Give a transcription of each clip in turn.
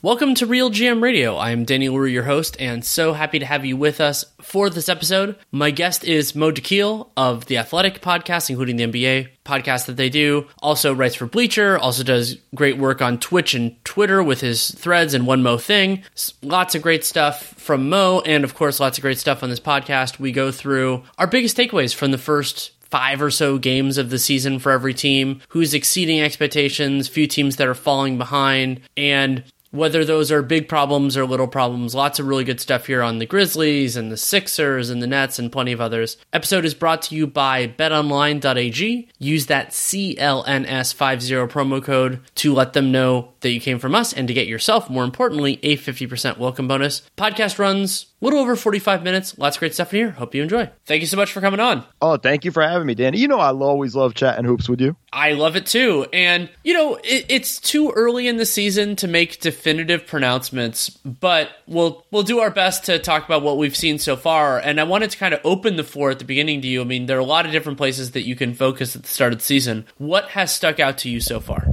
Welcome to Real GM Radio. I'm Danny Leroux, your host, and so happy to have you with us for this episode. My guest is Mo Dakhil of the Athletic podcast, including the NBA podcast that they do. Also writes for Bleacher, also does great work on Twitch and Twitter with his threads and One Mo Thing. Lots of great stuff from Mo, and of course, lots of great stuff on this podcast. We go through our biggest takeaways from the first five or so games of the season for every team, who's exceeding expectations, few teams that are falling behind, and whether those are big problems or little problems. Lots of really good stuff here on the Grizzlies and the Sixers and the Nets and plenty of others. Episode is brought to you by betonline.ag. Use that CLNS50 promo code to let them know that you came from us and to get yourself, more importantly, a 50% welcome bonus. Podcast runs a little over 45 minutes. Lots of great stuff in here. Hope you enjoy. Thank you so much for coming on. Oh, thank you for having me, Danny. You know I always love chatting hoops with you. I love it too. And, you know, it, it's too early in the season to make definitive pronouncements, but we'll we'll do our best to talk about what we've seen so far. And I wanted to kind of open the floor at the beginning to you. I mean, there are a lot of different places that you can focus at the start of the season. What has stuck out to you so far?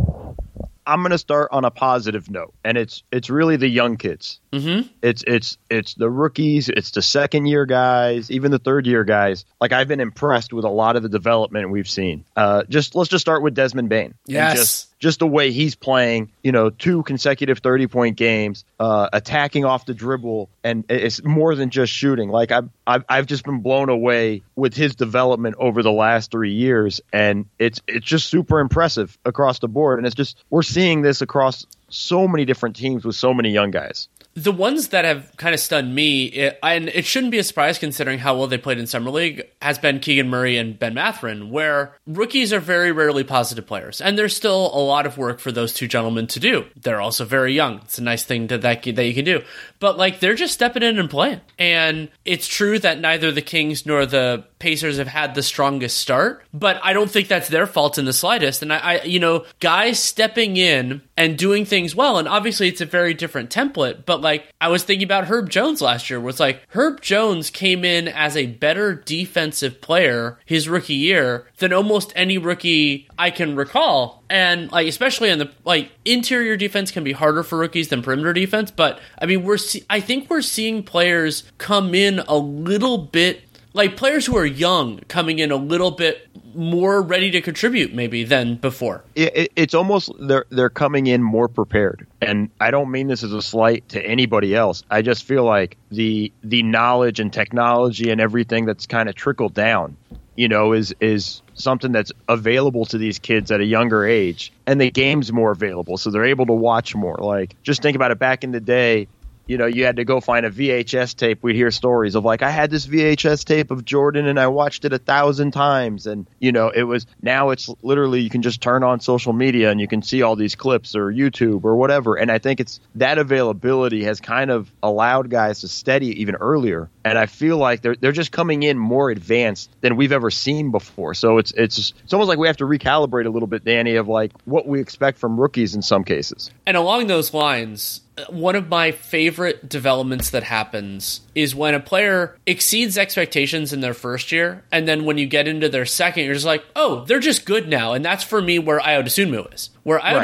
I'm going to start on a positive note, and it's it's really the young kids. Mm-hmm. It's it's it's the rookies, it's the second year guys, even the third year guys. Like I've been impressed with a lot of the development we've seen. Uh, just let's just start with Desmond Bane. Yes. just just the way he's playing. You know, two consecutive thirty point games, uh, attacking off the dribble, and it's more than just shooting. Like I've, I've I've just been blown away with his development over the last three years, and it's it's just super impressive across the board. And it's just we're seeing this across so many different teams with so many young guys. The ones that have kind of stunned me, it, and it shouldn't be a surprise considering how well they played in Summer League, has been Keegan Murray and Ben Mathurin, where rookies are very rarely positive players. And there's still a lot of work for those two gentlemen to do. They're also very young. It's a nice thing to, that, that you can do. But, like, they're just stepping in and playing. And it's true that neither the Kings nor the Pacers have had the strongest start, but I don't think that's their fault in the slightest. And I, I, you know, guys stepping in and doing things well, and obviously it's a very different template, but like I was thinking about Herb Jones last year, it's like Herb Jones came in as a better defensive player his rookie year than almost any rookie I can recall. And like especially in the like interior defense can be harder for rookies than perimeter defense, but I mean we're see- I think we're seeing players come in a little bit like players who are young coming in a little bit more ready to contribute maybe than before. It, it, it's almost they're they're coming in more prepared, and I don't mean this as a slight to anybody else. I just feel like the the knowledge and technology and everything that's kind of trickled down, you know, is is something that's available to these kids at a younger age, and the game's more available, so they're able to watch more. Like just think about it. Back in the day, you know, you had to go find a VHS tape. We'd hear stories of like, I had this VHS tape of Jordan and I watched it a thousand times. And, you know, it was now it's literally you can just turn on social media and you can see all these clips or YouTube or whatever. And I think it's that availability has kind of allowed guys to steady even earlier. And I feel like they're, they're just coming in more advanced than we've ever seen before. So it's, it's, it's almost like we have to recalibrate a little bit, Danny, of like what we expect from rookies in some cases. And along those lines, one of my favorite developments that happens is when a player exceeds expectations in their first year, and then when you get into their second, you're just like, oh, they're just good now. And that's for me where Dosunmu is. Where Ayo Right.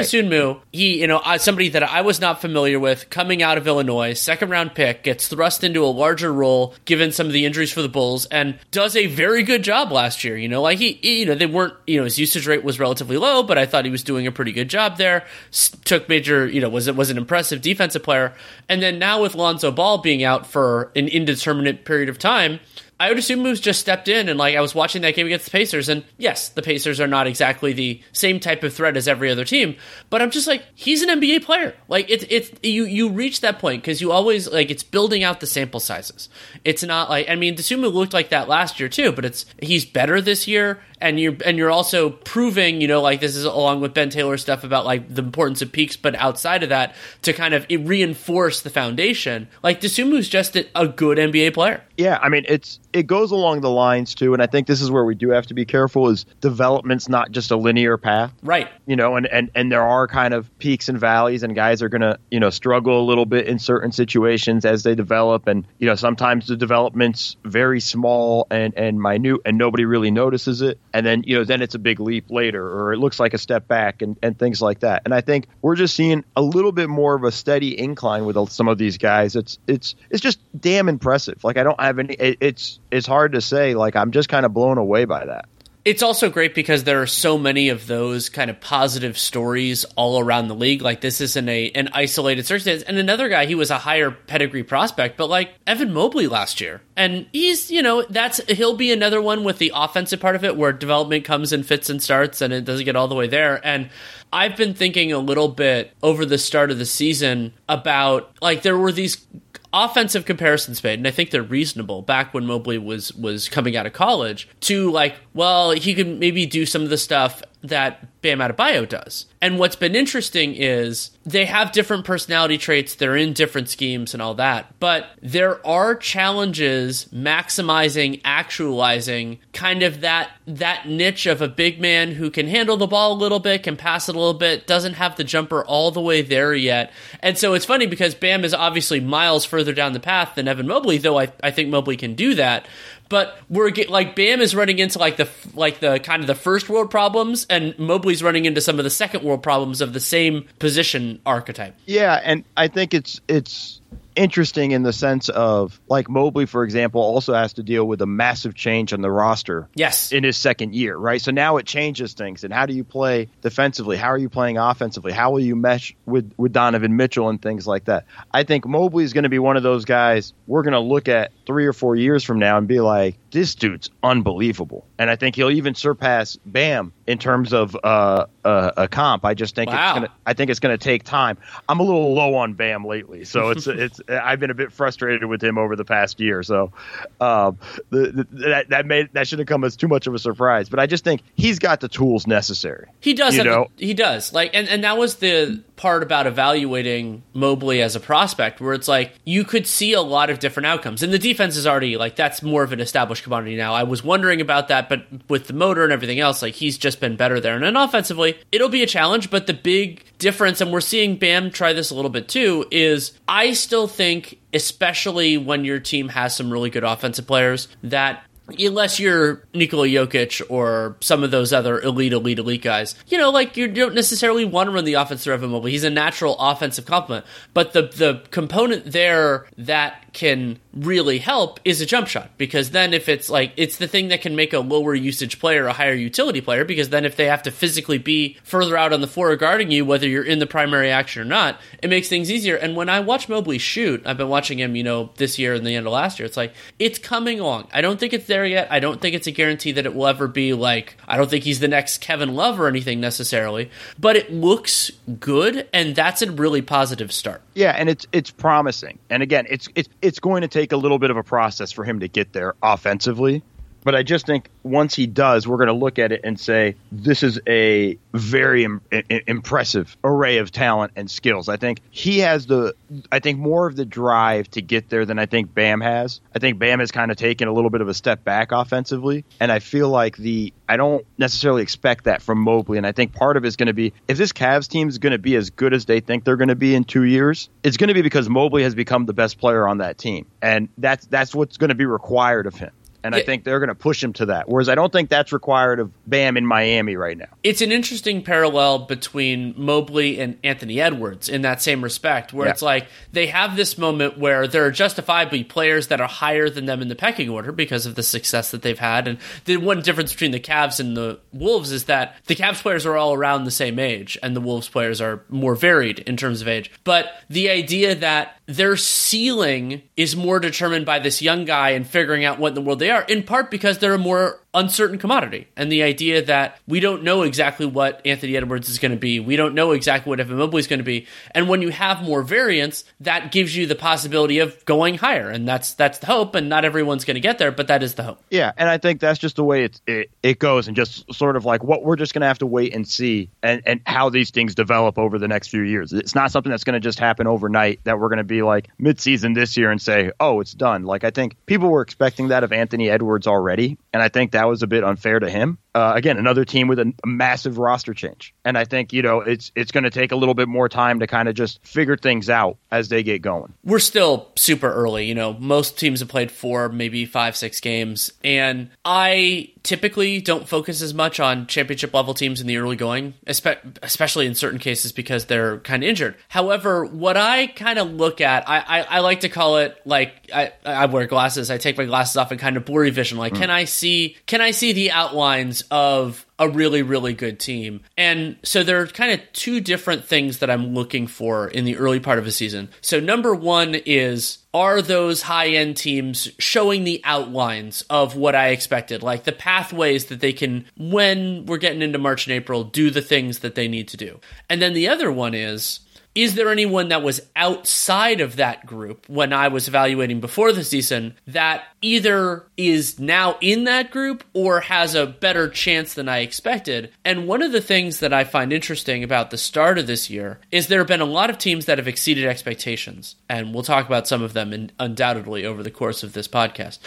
He, you know, somebody that I was not familiar with coming out of Illinois, second round pick, gets thrust into a larger role given some of the injuries for the Bulls and does a very good job last year. You know, like he, he- you know, they weren't, you know, his usage rate was relatively low, but I thought he was doing a pretty good job there. S- took major, you know, was it was an impressive defensive player. And then now with Lonzo Ball being out for an indeterminate period of time, I would assume Moose just stepped in and like I was watching that game against the Pacers and yes, the Pacers are not exactly the same type of threat as every other team, but I'm just like he's an NBA player. Like it's it's you you reach that point because you always like it's building out the sample sizes. It's not like I mean Dosunmu looked like that last year too, but it's he's better this year and you're and you're also proving, you know, like this is along with Ben Taylor stuff about like the importance of peaks, but outside of that to kind of reinforce the foundation. Like Dosunmu's just a, a good NBA player. Yeah, I mean it's it goes along the lines too, and I think this is where we do have to be careful. Is development's not just a linear path, Right. you know, and and and there are kind of peaks and valleys, and guys are gonna you know struggle a little bit in certain situations as they develop, and you know sometimes the development's very small and and minute, and nobody really notices it, and then you know then it's a big leap later, or it looks like a step back, and and things like that. And I think we're just seeing a little bit more of a steady incline with some of these guys. It's it's it's just damn impressive. Like I don't have any. It, it's it's hard to say. Like I'm just kind of blown away by that. It's also great because there are so many of those kind of positive stories all around the league. Like this isn't a an isolated circumstance. And another guy, he was a higher pedigree prospect, but like Evan Mobley last year, and he's you know that's he'll be another one with the offensive part of it where development comes in fits and starts, and it doesn't get all the way there. And I've been thinking a little bit over the start of the season about like there were these offensive comparisons made, and I think they're reasonable. Back when Mobley was was coming out of college, to like, well, he could maybe do some of the stuff that Bam Adebayo does. And what's been interesting is they have different personality traits, they're in different schemes and all that, but there are challenges maximizing, actualizing kind of that that niche of a big man who can handle the ball a little bit, can pass it a little bit, doesn't have the jumper all the way there yet. And so it's funny because Bam is obviously miles further down the path than Evan Mobley, though I, I think Mobley can do that. But we're get, like Bam is running into like the like the kind of the first world problems, and Mobley's running into some of the second world problems of the same position archetype. Yeah, and I think it's it's interesting in the sense of like Mobley, for example, also has to deal with a massive change on the roster. Yes. In his second year, right? So now it changes things. And how do you play defensively? How are you playing offensively? How will you mesh with, with Donovan Mitchell and things like that? I think Mobley is going to be one of those guys we're going to look at three or four years from now and be like, this dude's unbelievable. And I think he'll even surpass Bam in terms of uh, uh, a comp. I just think Wow. it's going to I think it's going to take time. I'm a little low on Bam lately, so it's it's I've been a bit frustrated with him over the past year. So um, the, the, that that made that shouldn't come as too much of a surprise. But I just think he's got the tools necessary. He does. You know? he does. Like, and and that was the part about evaluating Mobley as a prospect, where it's like you could see a lot of different outcomes, and the defense is already like that's more of an established commodity now. I was wondering about that, but with the motor and everything else, like he's just been better there. And then offensively, it'll be a challenge, but the big difference, and we're seeing Bam try this a little bit too, is I still think, especially when your team has some really good offensive players, that unless you're Nikola Jokic or some of those other elite, elite, elite guys, you know, like you don't necessarily want to run the offense through Evan Mobley. He's a natural offensive complement, but the the component there that can really help is a jump shot. Because then if it's like it's the thing that can make a lower usage player a higher utility player because then if they have to physically be further out on the floor guarding you whether you're in the primary action or not it makes things easier. And when i watch mobley shoot i've been watching him you know this year and the end of last year it's like it's coming along. I don't think it's there yet. I don't think it's a guarantee that it will ever be like i don't think he's the next kevin love or anything necessarily but it looks good and that's a really positive start. Yeah, and it's it's promising. And again, it's it's it's going to take a little bit of a process for him to get there offensively. But I just think once he does, we're going to look at it and say this is a very Im- impressive array of talent and skills. I think he has the, I think more of the drive to get there than I think Bam has. I think Bam has kind of taken a little bit of a step back offensively, and I feel like the I don't necessarily expect that from Mobley. And I think part of it is going to be if this Cavs team is going to be as good as they think they're going to be in two years, it's going to be because Mobley has become the best player on that team, and that's that's what's going to be required of him. And yeah. I think they're going to push him to that. Whereas I don't think that's required of Bam in Miami right now. It's an interesting parallel between Mobley and Anthony Edwards in that same respect, where yeah. it's like they have this moment where there are justifiably players that are higher than them in the pecking order because of the success that they've had. And the one difference between the Cavs and the Wolves is that the Cavs players are all around the same age, and the Wolves players are more varied in terms of age. But the idea that their ceiling is more determined by this young guy and figuring out what in the world they are, in part because they're a more uncertain commodity. And the idea that we don't know exactly what Anthony Edwards is going to be, we don't know exactly what Evan Mobley is going to be. And when you have more variance, that gives you the possibility of going higher. And that's that's the hope. And not everyone's going to get there, but that is the hope. Yeah, and I think that's just the way it it, it goes, and just sort of like what we're just going to have to wait and see, and and how these things develop over the next few years. It's not something that's going to just happen overnight. That we're going to be like midseason this year and say, oh, it's done. Like I think people were expecting that of Anthony Edwards already, and I think that was a bit unfair to him. Uh, again, another team with a, a, massive roster change, and I think you know it's it's going to take a little bit more time to kind of just figure things out as they get going. We're still super early. You know, most teams have played four, maybe five, six games, and I typically don't focus as much on championship level teams in the early going, especially in certain cases because they're kind of injured. However, what I kind of look at, I, I, I, like to call it like I, I wear glasses. I take my glasses off and kind of blurry vision. Like, mm. can I see can I see the outlines of a really, really good team. And so there are kind of two different things that I'm looking for in the early part of a season. So, number one is are those high end teams showing the outlines of what I expected, like the pathways that they can, when we're getting into March and April, do the things that they need to do? And then the other one is, is there anyone that was outside of that group when I was evaluating before the season that either is now in that group or has a better chance than I expected? And one of the things that I find interesting about the start of this year is there have been a lot of teams that have exceeded expectations. And we'll talk about some of them in, undoubtedly over the course of this podcast.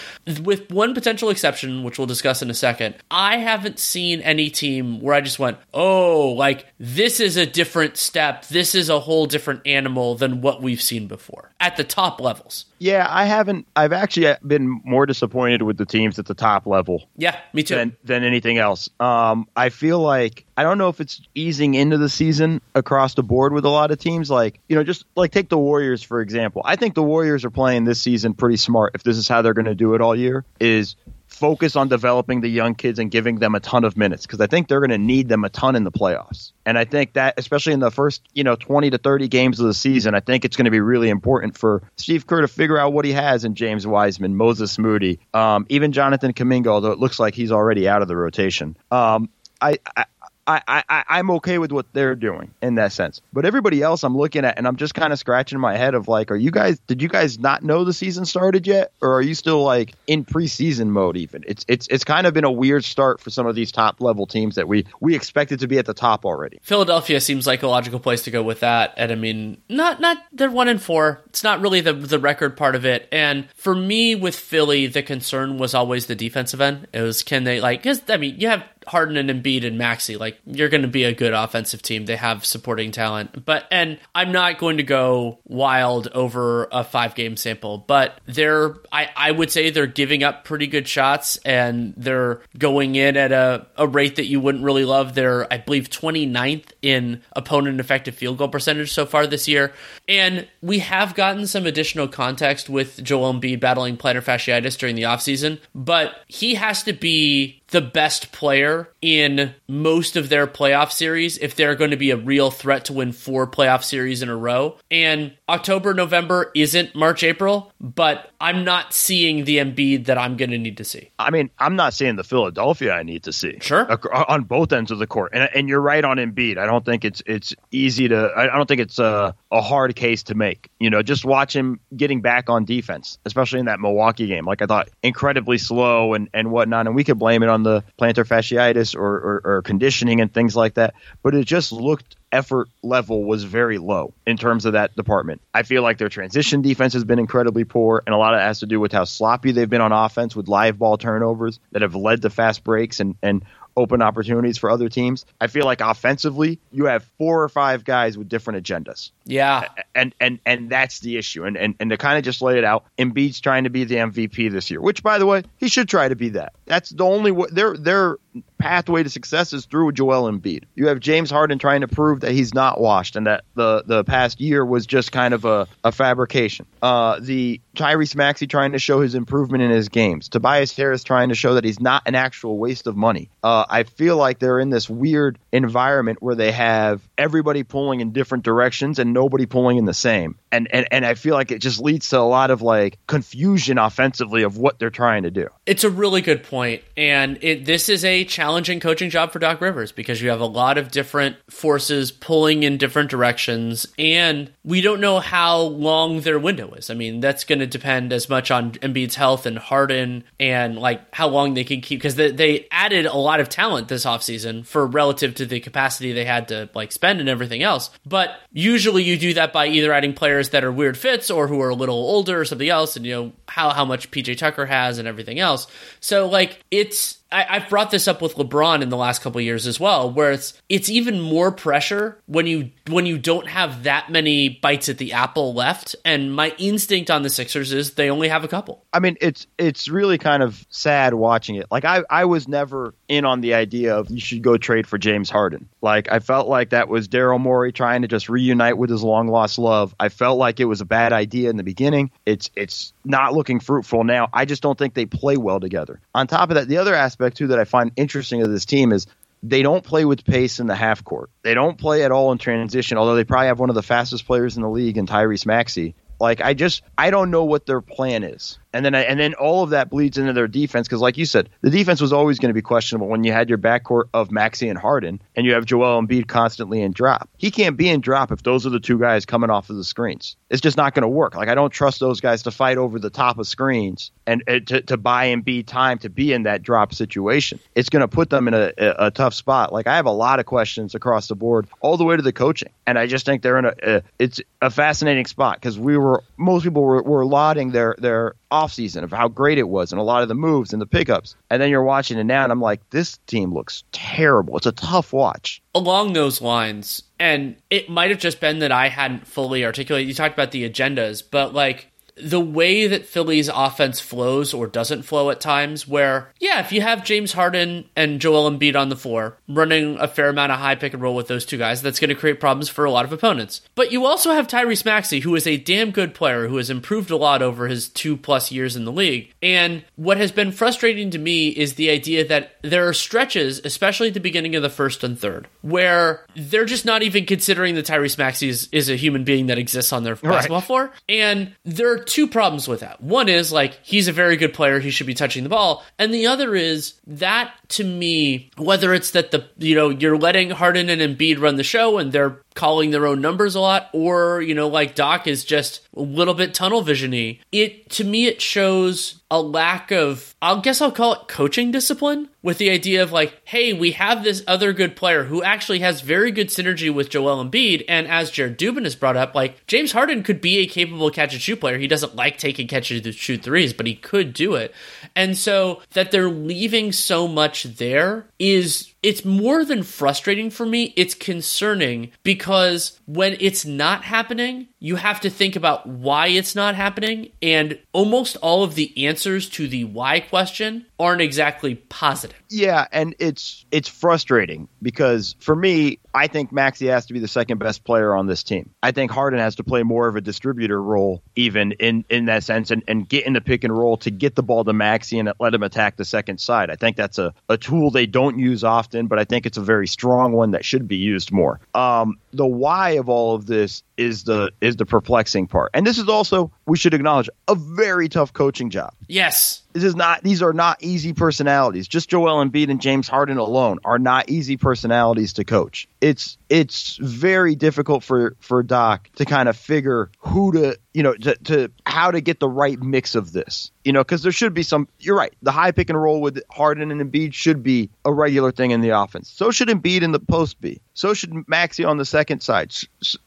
With one potential exception, which we'll discuss in a second, I haven't seen any team where I just went, oh, like this is a different step. This is a whole whole different animal than what we've seen before at the top levels. Yeah, I haven't. I've actually been more disappointed with the teams at the top level. Yeah, me too. Than, than anything else. Um, I feel like I don't know if it's easing into the season across the board with a lot of teams. Like you know, just like take the Warriors for example. I think the Warriors are playing this season pretty smart. If this is how they're going to do it all year, is focus on developing the young kids and giving them a ton of minutes because I think they're going to need them a ton in the playoffs. And I think that, especially in the first, you know, 20 to 30 games of the season, I think it's going to be really important for Steve Kerr to figure out what he has in James Wiseman, Moses Moody, um, even Jonathan Kuminga, although it looks like he's already out of the rotation. Um, I, I, I, I, I'm okay with what they're doing in that sense. But everybody else I'm looking at and I'm just kind of scratching my head of like, are you guys, did you guys not know the season started yet? Or are you still like in preseason mode even? It's, it's, it's kind of been a weird start for some of these top level teams that we, we expected to be at the top already. Philadelphia seems like a logical place to go with that. And I mean, not, not, they're one and four. It's not really the, the record part of it. And for me with Philly, the concern was always the defensive end. It was, can they like, cause I mean, you have Harden and Embiid and Maxey, like you're going to be a good offensive team. They have supporting talent, but and I'm not going to go wild over a five game sample, but they're I I would say they're giving up pretty good shots and they're going in at a, a rate that you wouldn't really love. They're I believe 29th in opponent effective field goal percentage so far this year, and we have gotten some additional context with Joel Embiid battling plantar fasciitis during the offseason, but he has to be the best player in most of their playoff series if they're going to be a real threat to win four playoff series in a row. And October, November isn't March, April, but I'm not seeing the Embiid that I'm going to need to see. I mean, I'm not seeing the Philadelphia I need to see. Sure. Uh, on both ends of the court. And, and you're right on Embiid. I don't think it's it's easy to, I don't think it's a, a hard case to make. You know, just watch him getting back on defense, especially in that Milwaukee game. Like I thought, incredibly slow and, and whatnot. And we could blame it on the plantar fasciitis or, or, or conditioning and things like that. But it just looked effort level was very low in terms of that department. I feel like their transition defense has been incredibly poor, and a lot of it has to do with how sloppy they've been on offense with live ball turnovers that have led to fast breaks and, and open opportunities for other teams. I feel like offensively, you have four or five guys with different agendas. Yeah. And and and that's the issue. And and, and to kind of just lay it out, Embiid's trying to be the MVP this year, which by the way, he should try to be that. That's the only way their their pathway to success is through Joel Embiid. You have James Harden trying to prove that he's not washed and that the the past year was just kind of a, a fabrication. Uh, the Tyrese Maxey trying to show his improvement in his games. Tobias Harris trying to show that he's not an actual waste of money. Uh, I feel like they're in this weird environment where they have everybody pulling in different directions and nobody pulling in the same. And, and and I feel like it just leads to a lot of like confusion offensively of what they're trying to do. It's a really good point, and it, this is a challenging coaching job for Doc Rivers because you have a lot of different forces pulling in different directions, and we don't know how long their window is. I mean, that's going to depend as much on Embiid's health and Harden and like how long they can keep because they, they added a lot of talent this offseason for relative to the capacity they had to like spend and everything else. But usually you do that by either adding players that are weird fits or who are a little older or something else, and you know how how much PJ Tucker has and everything else. So like it's I, have brought this up with LeBron in the last couple years as well, where it's it's even more pressure when you when you don't have that many bites at the apple left. And my instinct on the Sixers is they only have a couple. I mean, it's it's really kind of sad watching it. Like I I was never in on the idea of you should go trade for James Harden. Like I felt like that was Daryl Morey trying to just reunite with his long lost love. I felt like it was a bad idea in the beginning. It's it's not looking fruitful now. I just don't think they play well together. On top of that, the other aspect too that I find interesting of this team is they don't play with pace in the half court. They don't play at all in transition, although they probably have one of the fastest players in the league in Tyrese Maxey. Like I just I don't know what their plan is and then I, and then all of that bleeds into their defense because, like you said, the defense was always going to be questionable when you had your backcourt of Maxey and Harden, and you have Joel Embiid constantly in drop. He can't be in drop if those are the two guys coming off of the screens. It's just not going to work. Like I don't trust those guys to fight over the top of screens and, and to, to buy Embiid time to be in that drop situation. It's going to put them in a, a, a, tough spot. Like I have a lot of questions across the board, all the way to the coaching, and I just think they're in a, a it's a fascinating spot because we were most people were, were lauding their their offseason of how great it was and a lot of the moves and the pickups. And then you're watching it now and I'm like, this team looks terrible. It's a tough watch. Along those lines, and it might have just been that I hadn't fully articulated, you talked about the agendas, but like the way that Philly's offense flows or doesn't flow at times, where, yeah, if you have James Harden and Joel Embiid on the floor, running a fair amount of high pick and roll with those two guys, that's going to create problems for a lot of opponents. But you also have Tyrese Maxey, who is a damn good player who has improved a lot over his two plus years in the league. And what has been frustrating to me is the idea that there are stretches, especially at the beginning of the first and third, where they're just not even considering that Tyrese Maxey is, is a human being that exists on their basketball right. floor. And there two problems with that. One is like he's a very good player, he should be touching the ball, and the other is that to me, whether it's that the you know you're letting Harden and Embiid run the show and they're calling their own numbers a lot, or you know like Doc is just a little bit tunnel visiony. It to me it shows a lack of I guess I'll call it coaching discipline with the idea of like, hey, we have this other good player who actually has very good synergy with Joel Embiid, and as Jared Dubin has brought up, like James Harden could be a capable catch and shoot player. He doesn't like taking catch and shoot threes, but he could do it. And so that they're leaving so much there is it's more than frustrating for me, it's concerning because when it's not happening, you have to think about why it's not happening, and almost all of the answers to the why question aren't exactly positive. Yeah, and it's it's frustrating because for me, I think Maxey has to be the second best player on this team. I think Harden has to play more of a distributor role, even in in that sense, and, and get in the pick and roll to get the ball to Maxey and let him attack the second side. I think that's a, a tool they don't use often, but I think it's a very strong one that should be used more. Um, the why of all of this is the is the perplexing part. And this is also we should acknowledge a very tough coaching job. Yes. This is not these are not easy personalities. Just Joel Embiid and James Harden alone are not easy personalities to coach. It's it's very difficult for for Doc to kind of figure who to you know to, to how to get the right mix of this. You know, because there should be some. You're right. The high pick and roll with Harden and Embiid should be a regular thing in the offense. So should Embiid in the post be. So should Maxey on the second side.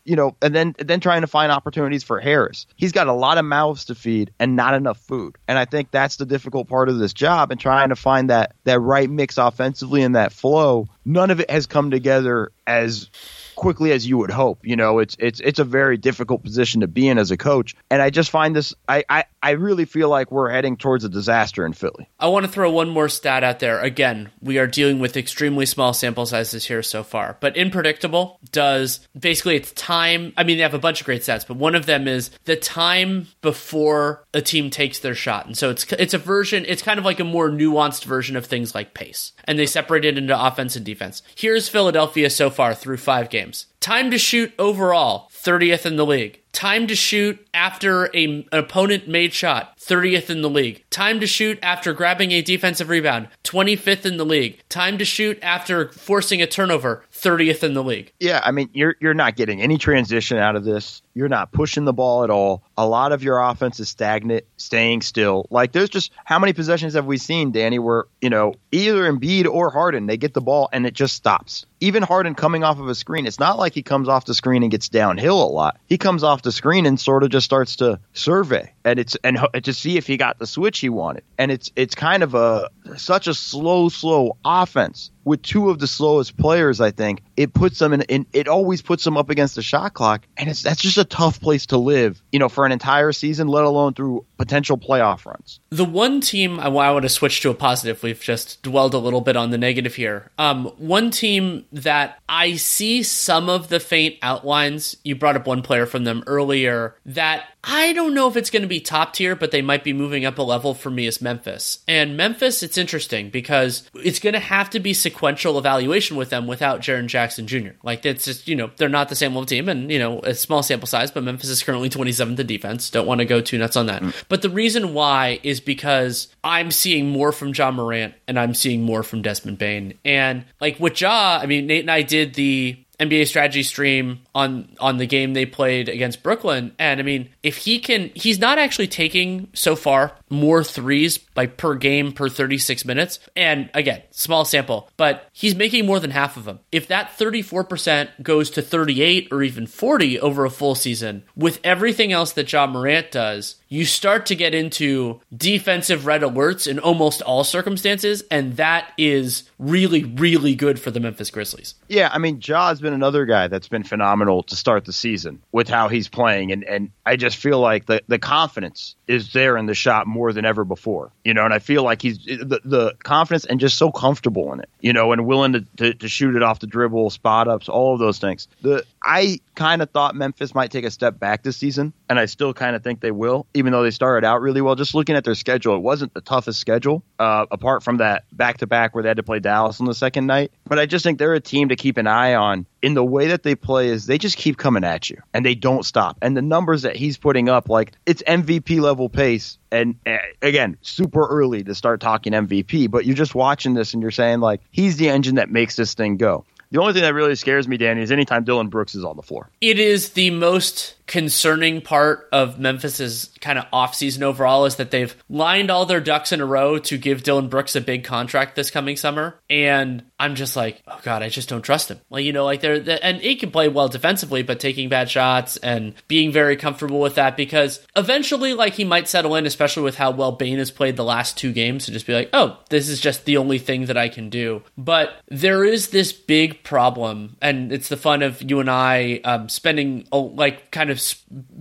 You know, and then then trying to find opportunities for Harris. He's got a lot of mouths to feed and not enough food. And I think that's the difficult part of this job and trying to find that that right mix offensively and that flow. None of it has come together as quickly as you would hope. You know, it's it's it's a very difficult position to be in as a coach. And I just find this I, I, I really feel like we're heading towards a disaster in Philly. I want to throw one more stat out there. Again, we are dealing with extremely small sample sizes here so far. But Inpredictable does basically it's time I mean they have a bunch of great stats, but one of them is the time before a team takes their shot. And so it's it's a version it's kind of like a more nuanced version of things like pace. And they separate it into offense and defense. Here's Philadelphia so far through 5 games games. Time to shoot overall, 30th in the league. Time to shoot after a, an opponent made shot, 30th in the league. Time to shoot after grabbing a defensive rebound, 25th in the league. Time to shoot after forcing a turnover, 30th in the league. Yeah, I mean, you're you're not getting any transition out of this. You're not pushing the ball at all. A lot of your offense is stagnant, staying still. Like there's just how many possessions have we seen, Danny, where, you know, either Embiid or Harden, they get the ball and it just stops. Even Harden coming off of a screen, it's not like he comes off the screen and gets downhill a lot. He comes off the screen and sort of just starts to survey and it's and to see if he got the switch he wanted. And it's it's kind of a such a slow, slow offense with two of the slowest players, I think it puts them in, in, It always puts them up against the shot clock, and it's that's just a tough place to live. You know, for an entire season, let alone through potential playoff runs. The one team I, I want to switch to a positive. We've just dwelled a little bit on the negative here. Um, one team that I see some of the faint outlines. You brought up one player from them earlier that I don't know if it's going to be top tier, but they might be moving up a level for me as Memphis. And Memphis, it's interesting because it's going to have to be sequential evaluation with them without Jaren Jackson Jr. Like it's just you know they're not the same level team, and you know a small sample size, but Memphis is currently 27th in defense. Don't want to go too nuts on that. Mm. But the reason why is because I'm seeing more from Ja Morant and I'm seeing more from Desmond Bane. And like with Ja, I mean Nate and I did the NBA strategy stream on on the game they played against Brooklyn. And I mean if he can he's not actually taking so far more threes by per game per 36 minutes and again small sample but he's making more than half of them if that 34% goes to 38 or even 40 over a full season with everything else that Ja Morant does you start to get into defensive red alerts in almost all circumstances, and that is really, really good for the Memphis Grizzlies. Yeah, I mean, Ja has been another guy that's been phenomenal to start the season with how he's playing, and, and I just feel like the, the confidence is there in the shot more than ever before, you know, and I feel like he's the, the confidence and just so comfortable in it, you know, and willing to, to, to shoot it off the dribble, spot ups, all of those things. The I kind of thought Memphis might take a step back this season, and I still kind of think they will, even though they started out really well. Just looking at their schedule, it wasn't the toughest schedule, uh, apart from that back to back where they had to play Dallas on the second night. But I just think they're a team to keep an eye on in the way that they play is they just keep coming at you and they don't stop. And the numbers that he's putting up, like it's MVP level pace. And uh, again, super early to start talking MVP, but you're just watching this and you're saying like he's the engine that makes this thing go. The only thing that really scares me, Danny, is anytime Dillon Brooks is on the floor. It is the most concerning part of Memphis's kind of offseason overall is that they've lined all their ducks in a row to give Dillon Brooks a big contract this coming summer. And I'm just like, oh God, I just don't trust him. Like, you know, like they're, they're, and he can play well defensively, but taking bad shots and being very comfortable with that because eventually, like, he might settle in, especially with how well Bane has played the last two games, to just be like, oh, this is just the only thing that I can do. But there is this big problem, and it's the fun of you and I um, spending, like, kind of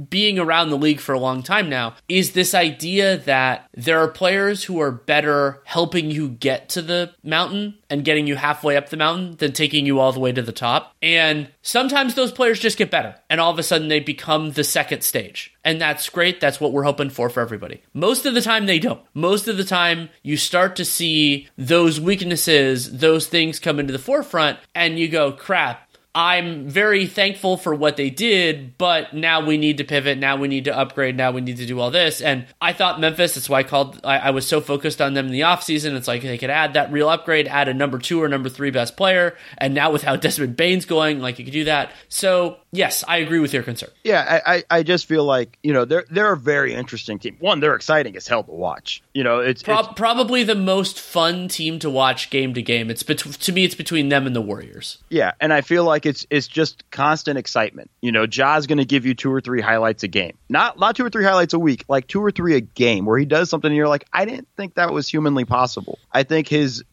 being around the league for a long time now is this idea that there are players who are better helping you get to the mountain and getting you halfway up the mountain than taking you all the way to the top. And sometimes those players just get better and all of a sudden they become the second stage. And that's great. That's what we're hoping for for everybody. Most of the time they don't. Most of the time you start to see those weaknesses, those things come into the forefront and you go, crap, I'm very thankful for what they did, but now we need to pivot. Now we need to upgrade. Now we need to do all this. And I thought Memphis, that's why I called, I, I was so focused on them in the offseason. It's like they could add that real upgrade, add a number two or number three best player. And now with how Desmond Bane's going, like you could do that. So Yes, I agree with your concern. Yeah, I, I, I just feel like you know they're they're a very interesting team. One, they're exciting as hell to watch. You know, it's, Pro- it's probably the most fun team to watch game to game. It's bet- to me, it's between them and the Warriors. yeah, and I feel like it's it's just constant excitement. You know, Ja's going to give you two or three highlights a game, not not two or three highlights a week, like two or three a game, where he does something and you're like, I didn't think that was humanly possible. I think his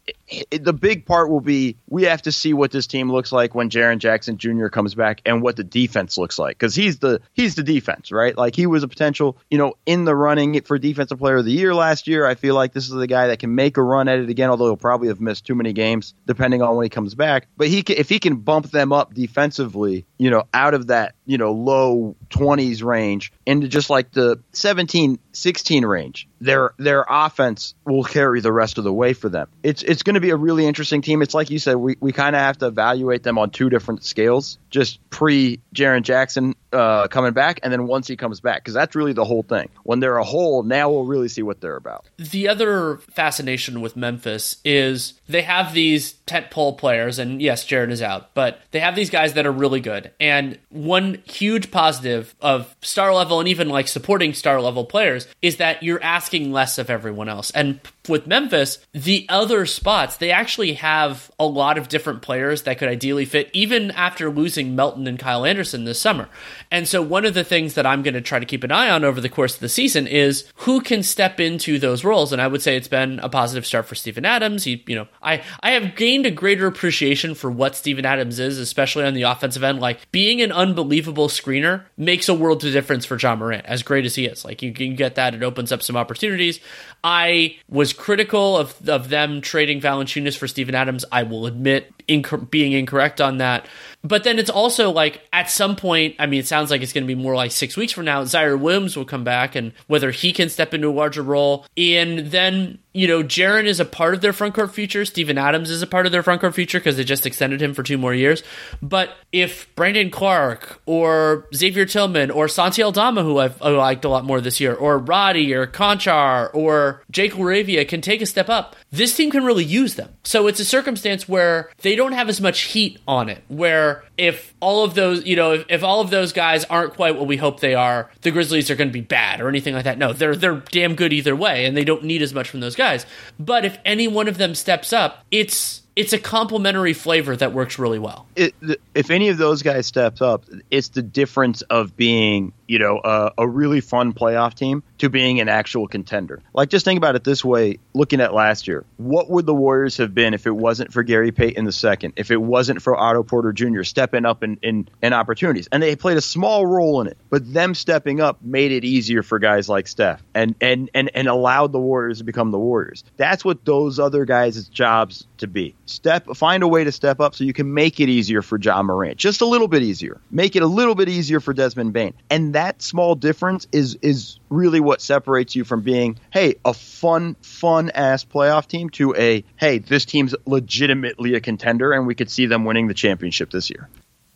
the big part will be we have to see what this team looks like when Jaren Jackson Jr. comes back and what the defense looks like because he's the he's the defense, right? Like he was a potential, you know, in the running for defensive player of the year last year. I feel like this is the guy that can make a run at it again, although he'll probably have missed too many games depending on when he comes back. But he can, if he can bump them up defensively, you know, out of that, you know, low 20s range into just like the 17 16 range, their their offense will carry the rest of the way for them. It's it's going to be a really interesting team. It's like you said, we, we kind of have to evaluate them on two different scales, just pre Jaren Jackson uh, coming back, and then once he comes back, because that's really the whole thing. When they're a whole, now we'll really see what they're about. The other fascination with Memphis is they have these tentpole players, and yes, Jared is out, but they have these guys that are really good. And one huge positive of star level and even like supporting star level players is that you're asking less of everyone else. And with Memphis, the other spots, they actually have a lot of different players that could ideally fit, even after losing Melton and Kyle Anderson this summer. And so, one of the things that I'm going to try to keep an eye on over the course of the season is who can step into those roles. And I would say it's been a positive start for Steven Adams. He, you know, I, I have gained a greater appreciation for what Steven Adams is, especially on the offensive end. Like being an unbelievable screener makes a world of difference for Ja Morant, as great as he is. Like you can get that, it opens up some opportunities. I critical of, of them trading Valanciunas for Steven Adams. I will admit inc- being incorrect on that. But then it's also like at some point, I mean, it sounds like it's going to be more like six weeks from now. Ziaire Williams will come back and whether he can step into a larger role. And then, you know, Jaren is a part of their front court future. Steven Adams is a part of their front court future because they just extended him for two more years. But if Brandon Clarke or Xavier Tillman or Santi Aldama, who I've liked a lot more this year, or Roddy or Konchar or Jake LaRavia can take a step up, this team can really use them. So it's a circumstance where they don't have as much heat on it, where if all of those, you know, if, if all of those guys aren't quite what we hope they are, the Grizzlies are going to be bad or anything like that. No, they're they're damn good either way, and they don't need as much from those guys. But if any one of them steps up, it's it's a complementary flavor that works really well. It, if any of those guys steps up, it's the difference of being, you know, a, a really fun playoff team to being an actual contender. Like, just think about it this way: looking at last year, what would the Warriors have been if it wasn't for Gary Payton II, if it wasn't for Otto Porter Jr. stepping up in, in, in opportunities? And they played a small role in it, but them stepping up made it easier for guys like Steph and and and, and allowed the Warriors to become the Warriors. That's what those other guys' jobs to be. Step find a way to step up so you can make it easier for Ja Morant. Just a little bit easier. Make it a little bit easier for Desmond Bane. And that small difference is is really what separates you from being, hey, a fun, fun ass playoff team to a, hey, this team's legitimately a contender and we could see them winning the championship this year.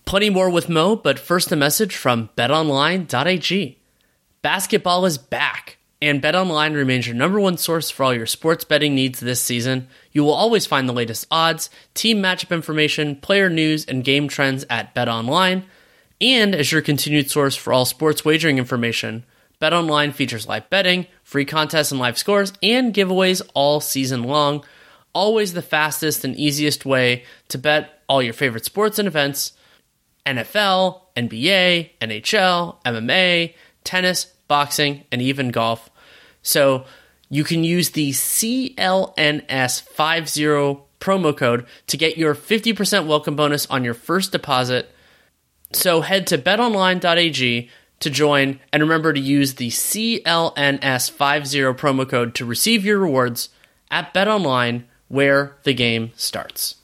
Plenty more with Mo, but first a message from betonline.ag. Basketball is back, and BetOnline remains your number one source for all your sports betting needs this season. You will always find the latest odds, team matchup information, player news, and game trends at BetOnline. And as your continued source for all sports wagering information, BetOnline features live betting, free contests and live scores, and giveaways all season long. Always the fastest and easiest way to bet all your favorite sports and events NFL, NBA, NHL, MMA, tennis, boxing, and even golf. So you can use the CLNS50 promo code to get your 50% welcome bonus on your first deposit. So head to betonline.ag to join and remember to use the CLNS50 promo code to receive your rewards at BetOnline where the game starts.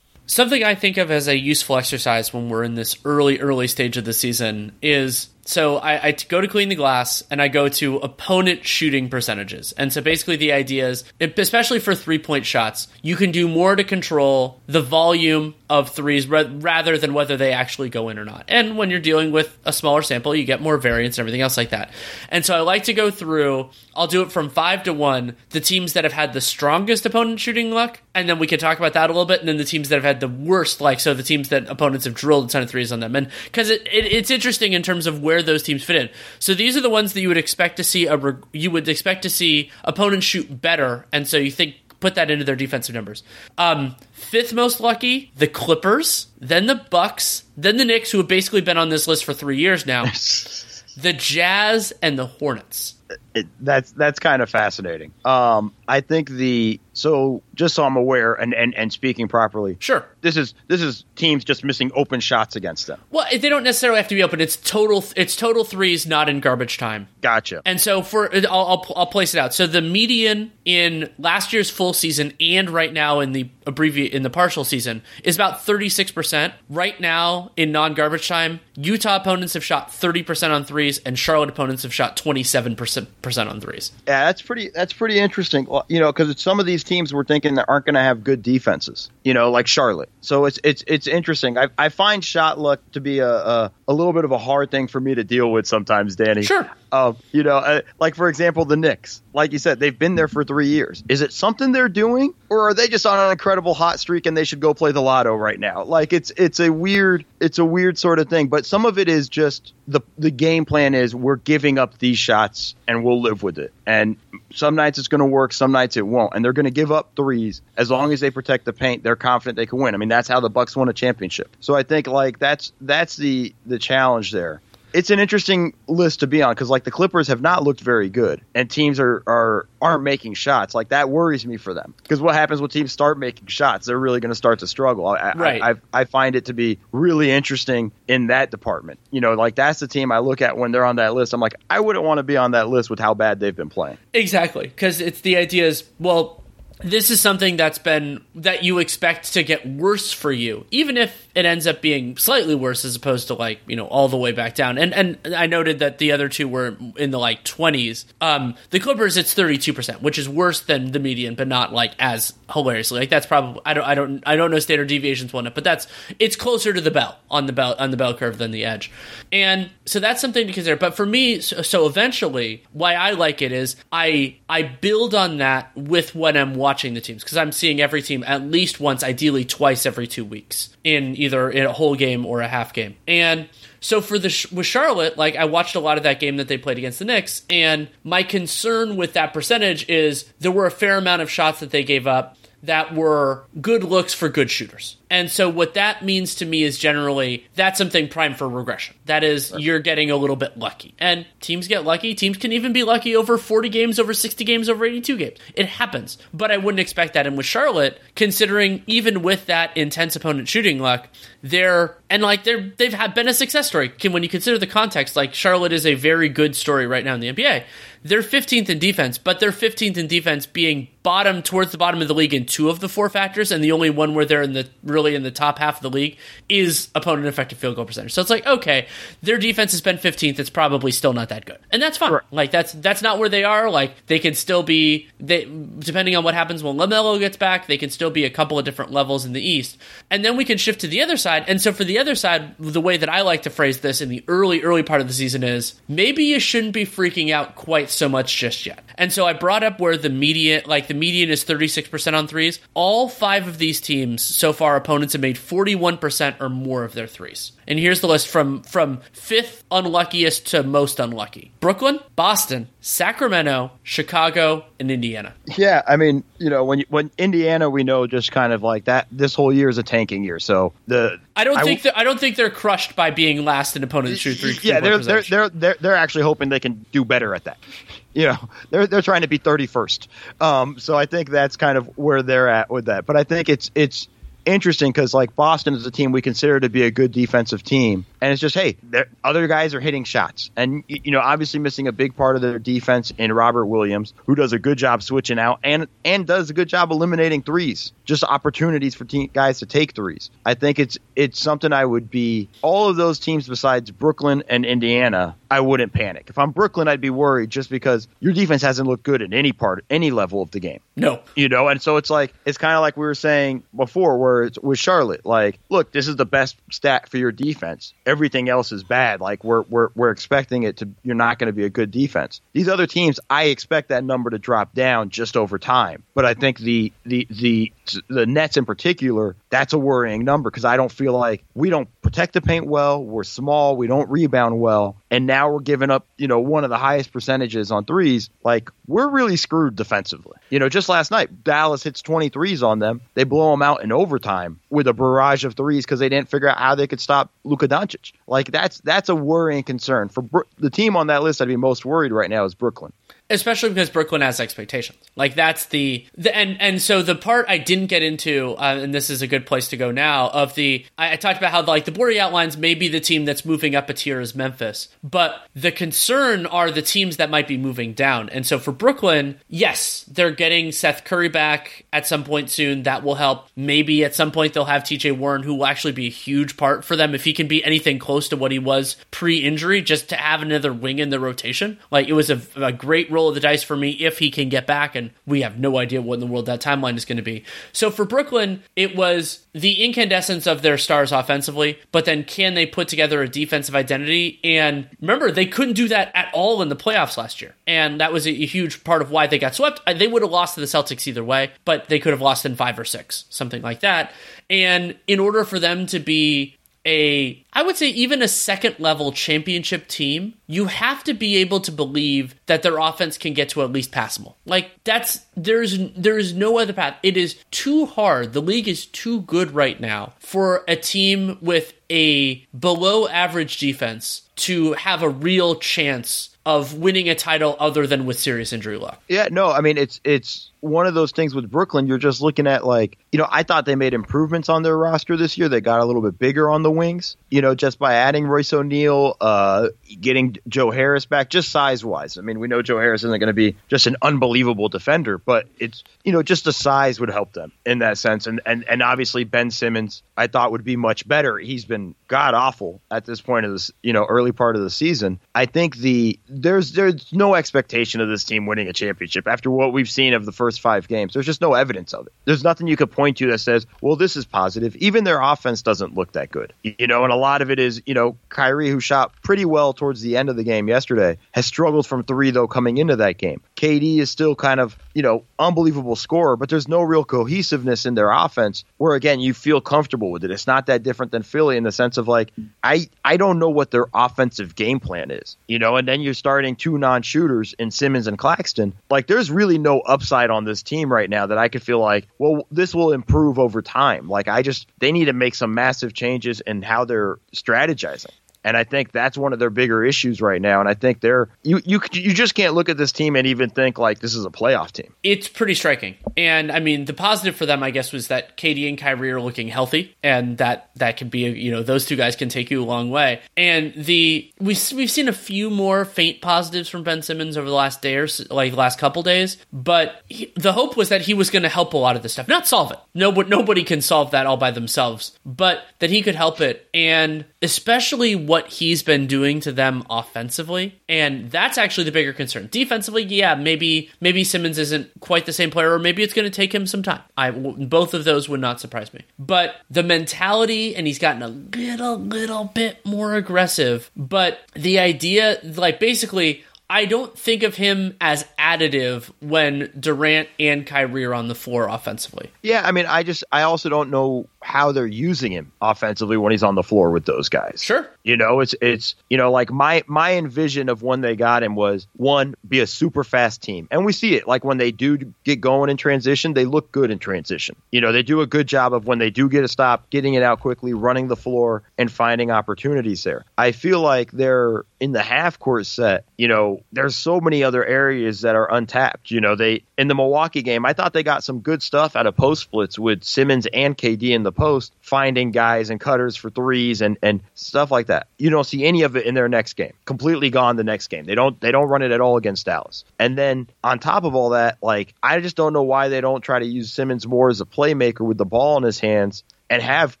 Something I think of as a useful exercise when we're in this early, early stage of the season is So I, I go to clean the glass and I go to opponent shooting percentages. And so basically the idea is, especially for three point shots, you can do more to control the volume of threes rather than whether they actually go in or not. And when you're dealing with a smaller sample, you get more variance and everything else like that. And so I like to go through, I'll do it from five to one, the teams that have had the strongest opponent shooting luck. And then we can talk about that a little bit. And then the teams that have had the worst, like, so the teams that opponents have drilled a ton of threes on them. And because it, it, it's interesting in terms of where those teams fit in. So these are the ones that you would expect to see a, you would expect to see opponents shoot better. And so you think put that into their defensive numbers. Um, fifth most lucky, the Clippers, then the Bucks, then the Knicks, who have basically been on this list for three years now, the Jazz, and the Hornets. It, that's that's kind of fascinating. Um, I think the so just so I'm aware and, and, and speaking properly. Sure. This is this is teams just missing open shots against them. Well, they don't necessarily have to be open. It's total it's total threes, not in garbage time. Gotcha. And so for I'll, I'll, I'll place it out. So the median in last year's full season and right now in the abbreviate in the partial season is about 36%. Right now in non-garbage time, Utah opponents have shot 30% on threes and Charlotte opponents have shot 27% on threes. Yeah, that's pretty that's pretty interesting. Well, you know, cuz some of these teams we're thinking that aren't going to have good defenses, you know, like Charlotte. So it's it's it's interesting. I, I find shot luck to be a, a, a little bit of a hard thing for me to deal with sometimes, Danny. Sure. Uh, you know, uh, like for example, the Knicks. Like you said, they've been there for three years. Is it something they're doing, or are they just on an incredible hot streak and they should go play the lotto right now? Like it's it's a weird it's a weird sort of thing. But some of it is just the the game plan is we're giving up these shots and we'll live with it. And some nights it's going to work, some nights it won't, and they're going to give up threes as long as they protect the paint. They're confident they can win. I mean, that's how the Bucks won a championship. So I think like that's that's the the challenge there it's an interesting list to be on because like the Clippers have not looked very good, and teams are are aren't making shots. Like that worries me for them because what happens when teams start making shots? They're really going to start to struggle. I, right. I, I, I find it to be really interesting in that department. You know, like that's the team I look at when they're on that list. I'm like, I wouldn't want to be on that list with how bad they've been playing. Exactly, because it's the idea is well this is something that's been that you expect to get worse for you even if it ends up being slightly worse as opposed to like you know all the way back down. And and i noted that the other two were in the like 20s um the clippers it's 32% which is worse than the median but not like as hilariously. Like that's probably i don't i don't i don't know standard deviations one but that's it's closer to the bell on the bell on the bell curve than the edge. And so that's something to consider. But for me so, so eventually why i like it is i i build on that with what i'm watching watching the teams because I'm seeing every team at least once, ideally twice every two weeks in either in a whole game or a half game. And so for the with Charlotte, like I watched a lot of that game that they played against the Knicks, and my concern with that percentage is there were a fair amount of shots that they gave up that were good looks for good shooters. And so what that means to me is generally that's something prime for regression. That is you're getting a little bit lucky. And teams get lucky. Teams can even be lucky over 40 games, over 60 games, over 82 games. It happens. But I wouldn't expect that. And with Charlotte, considering even with that intense opponent shooting luck, they're and like they're they've had been a success story. Can when you consider the context, like Charlotte is a very good story right now in the NBA. They're 15th in defense, but they're 15th in defense being bottom towards the bottom of the league in two of the four factors, and the only one where they're in the really in the top half of the league is opponent effective field goal percentage. So it's like, okay, their defense has been 15th. It's probably still not that good, and that's fine. Right. Like that's that's not where they are. Like they can still be. They depending on what happens when LaMelo gets back, they can still be a couple of different levels in the East, and then we can shift to the other side. And so for the other side, the way that I like to phrase this in the early early part of the season is maybe you shouldn't be freaking out quite so much just yet. And so I brought up where the median, like the median is 36% on threes. All five of these teams so far, opponents have made 41% or more of their threes. And here's the list from from fifth unluckiest to most unlucky: Brooklyn, Boston, Sacramento, Chicago, and Indiana. Yeah, I mean, you know, when you, when Indiana, we know just kind of like that. This whole year is a tanking year, so the I don't I think I don't think they're crushed by being last in opponents shoot three. Yeah, they're they're, they're they're they're actually hoping they can do better at that you know they're they're trying to be 31st um, so i think that's kind of where they're at with that but i think it's it's interesting because like Boston is a team we consider to be a good defensive team, and it's just hey, other guys are hitting shots, and you know obviously missing a big part of their defense in Robert Williams, who does a good job switching out and and does a good job eliminating threes, just opportunities for guys to take threes. I think it's it's something I would be all of those teams besides Brooklyn and Indiana I wouldn't panic. If I'm Brooklyn, I'd be worried just because your defense hasn't looked good in any part, any level of the game. No, you know, and so it's like it's kind of like we were saying before, where it's with Charlotte. Like, look, this is the best stat for your defense. Everything else is bad. Like we're we're we're expecting it to. You're not going to be a good defense. These other teams, I expect that number to drop down just over time. But I think the the the the Nets in particular, that's a worrying number because I don't feel like we don't protect the paint well. We're small. We don't rebound well. And now we're giving up, you know, one of the highest percentages on threes. Like, we're really screwed defensively. You know, just last night, Dallas hits 23s on them. They blow them out in overtime with a barrage of threes because they didn't figure out how they could stop Luka Doncic. Like, that's that's a worrying concern. For Bro- the team on that list, I'd be most worried right now is Brooklyn especially because Brooklyn has expectations. Like that's the, the and and so the part I didn't get into, uh, and this is a good place to go now. Of the, I, I talked about how like the board outlines may be the team that's moving up a tier is Memphis, but the concern are the teams that might be moving down. And so for Brooklyn, yes, they're getting Seth Curry back at some point soon. That will help. Maybe at some point they'll have T.J. Warren, who will actually be a huge part for them if he can be anything close to what he was pre-injury. Just to have another wing in the rotation, like it was a, a great roll of the dice for me if he can get back, and we have no idea what in the world that timeline is going to be. So for Brooklyn, it was the incandescence of their stars offensively, but then can they put together a defensive identity? And remember, they couldn't do that at all in the playoffs last year, and that was a, a huge part of why they got swept. Uh, they would have lost to the Celtics either way, but they could have lost in five or six, something like that. And in order for them to be a I would say even a second level championship team, you have to be able to believe that their offense can get to at least passable. Like that's there's there is no other path. It is too hard. The league is too good right now for a team with a below average defense to have a real chance of winning a title other than with serious injury luck. Yeah, no, I mean it's it's one of those things with Brooklyn. You're just looking at like you know I thought they made improvements on their roster this year. They got a little bit bigger on the wings. You know, just by adding Royce O'Neale, uh, getting Joe Harris back, just size wise. I mean, we know Joe Harris isn't going to be just an unbelievable defender, but it's you know just the size would help them in that sense. And and and obviously Ben Simmons, I thought would be much better. He's been god awful at this point of this you know early part of the season. I think the there's there's no expectation of this team winning a championship after what we've seen of the first five games. There's just no evidence of it. There's nothing you could point to that says, well, this is positive. Even their offense doesn't look that good, you know. And a lot of it is, you know, Kyrie, who shot pretty well towards the end of the game yesterday, has struggled from three though coming into that game. KD is still kind of, you know, unbelievable scorer, but there's no real cohesiveness in their offense. Where again, you feel comfortable with it. It's not that different than Philly in the sense of like, I I don't know what their offensive game plan is, you know. And then you're starting two non-shooters in Simmons and Claxton. Like, there's really no upside on this team right now that I could feel like, well, this will improve over time. Like, I just they need to make some massive changes in how they're strategizing. And I think that's one of their bigger issues right now. And I think they're you you you just can't look at this team and even think like this is a playoff team. It's pretty striking. And I mean, the positive for them, I guess, was that KD and Kyrie are looking healthy, and that that can be you know those two guys can take you a long way. And the we we've seen a few more faint positives from Ben Simmons over the last day or like last couple days, but he, the hope was that he was going to help a lot of this stuff, not solve it. Nobody nobody can solve that all by themselves, but that he could help it, and especially what he's been doing to them offensively. And that's actually the bigger concern. Defensively, yeah, maybe maybe Simmons isn't quite the same player, or maybe it's going to take him some time. I both of those would not surprise me. But the mentality, and he's gotten a little little bit more aggressive. But the idea, like basically. I don't think of him as additive when Durant and Kyrie are on the floor offensively. Yeah, I mean, I just I also don't know how they're using him offensively when he's on the floor with those guys. Sure. You know, it's it's you know like my my envision of when they got him was one be a super fast team, and we see it like when they do get going in transition, they look good in transition. You know, they do a good job of when they do get a stop, getting it out quickly, running the floor, and finding opportunities there. I feel like they're in the half court set. You know, there's so many other areas that are untapped. You know, they in the Milwaukee game, I thought they got some good stuff out of post splits with Simmons and KD in the post, finding guys and cutters for threes and and stuff like that. You don't see any of it in their next game. Completely gone the next game. They don't they don't run it at all against Dallas. And then on top of all that, like I just don't know why they don't try to use Simmons more as a playmaker with the ball in his hands and have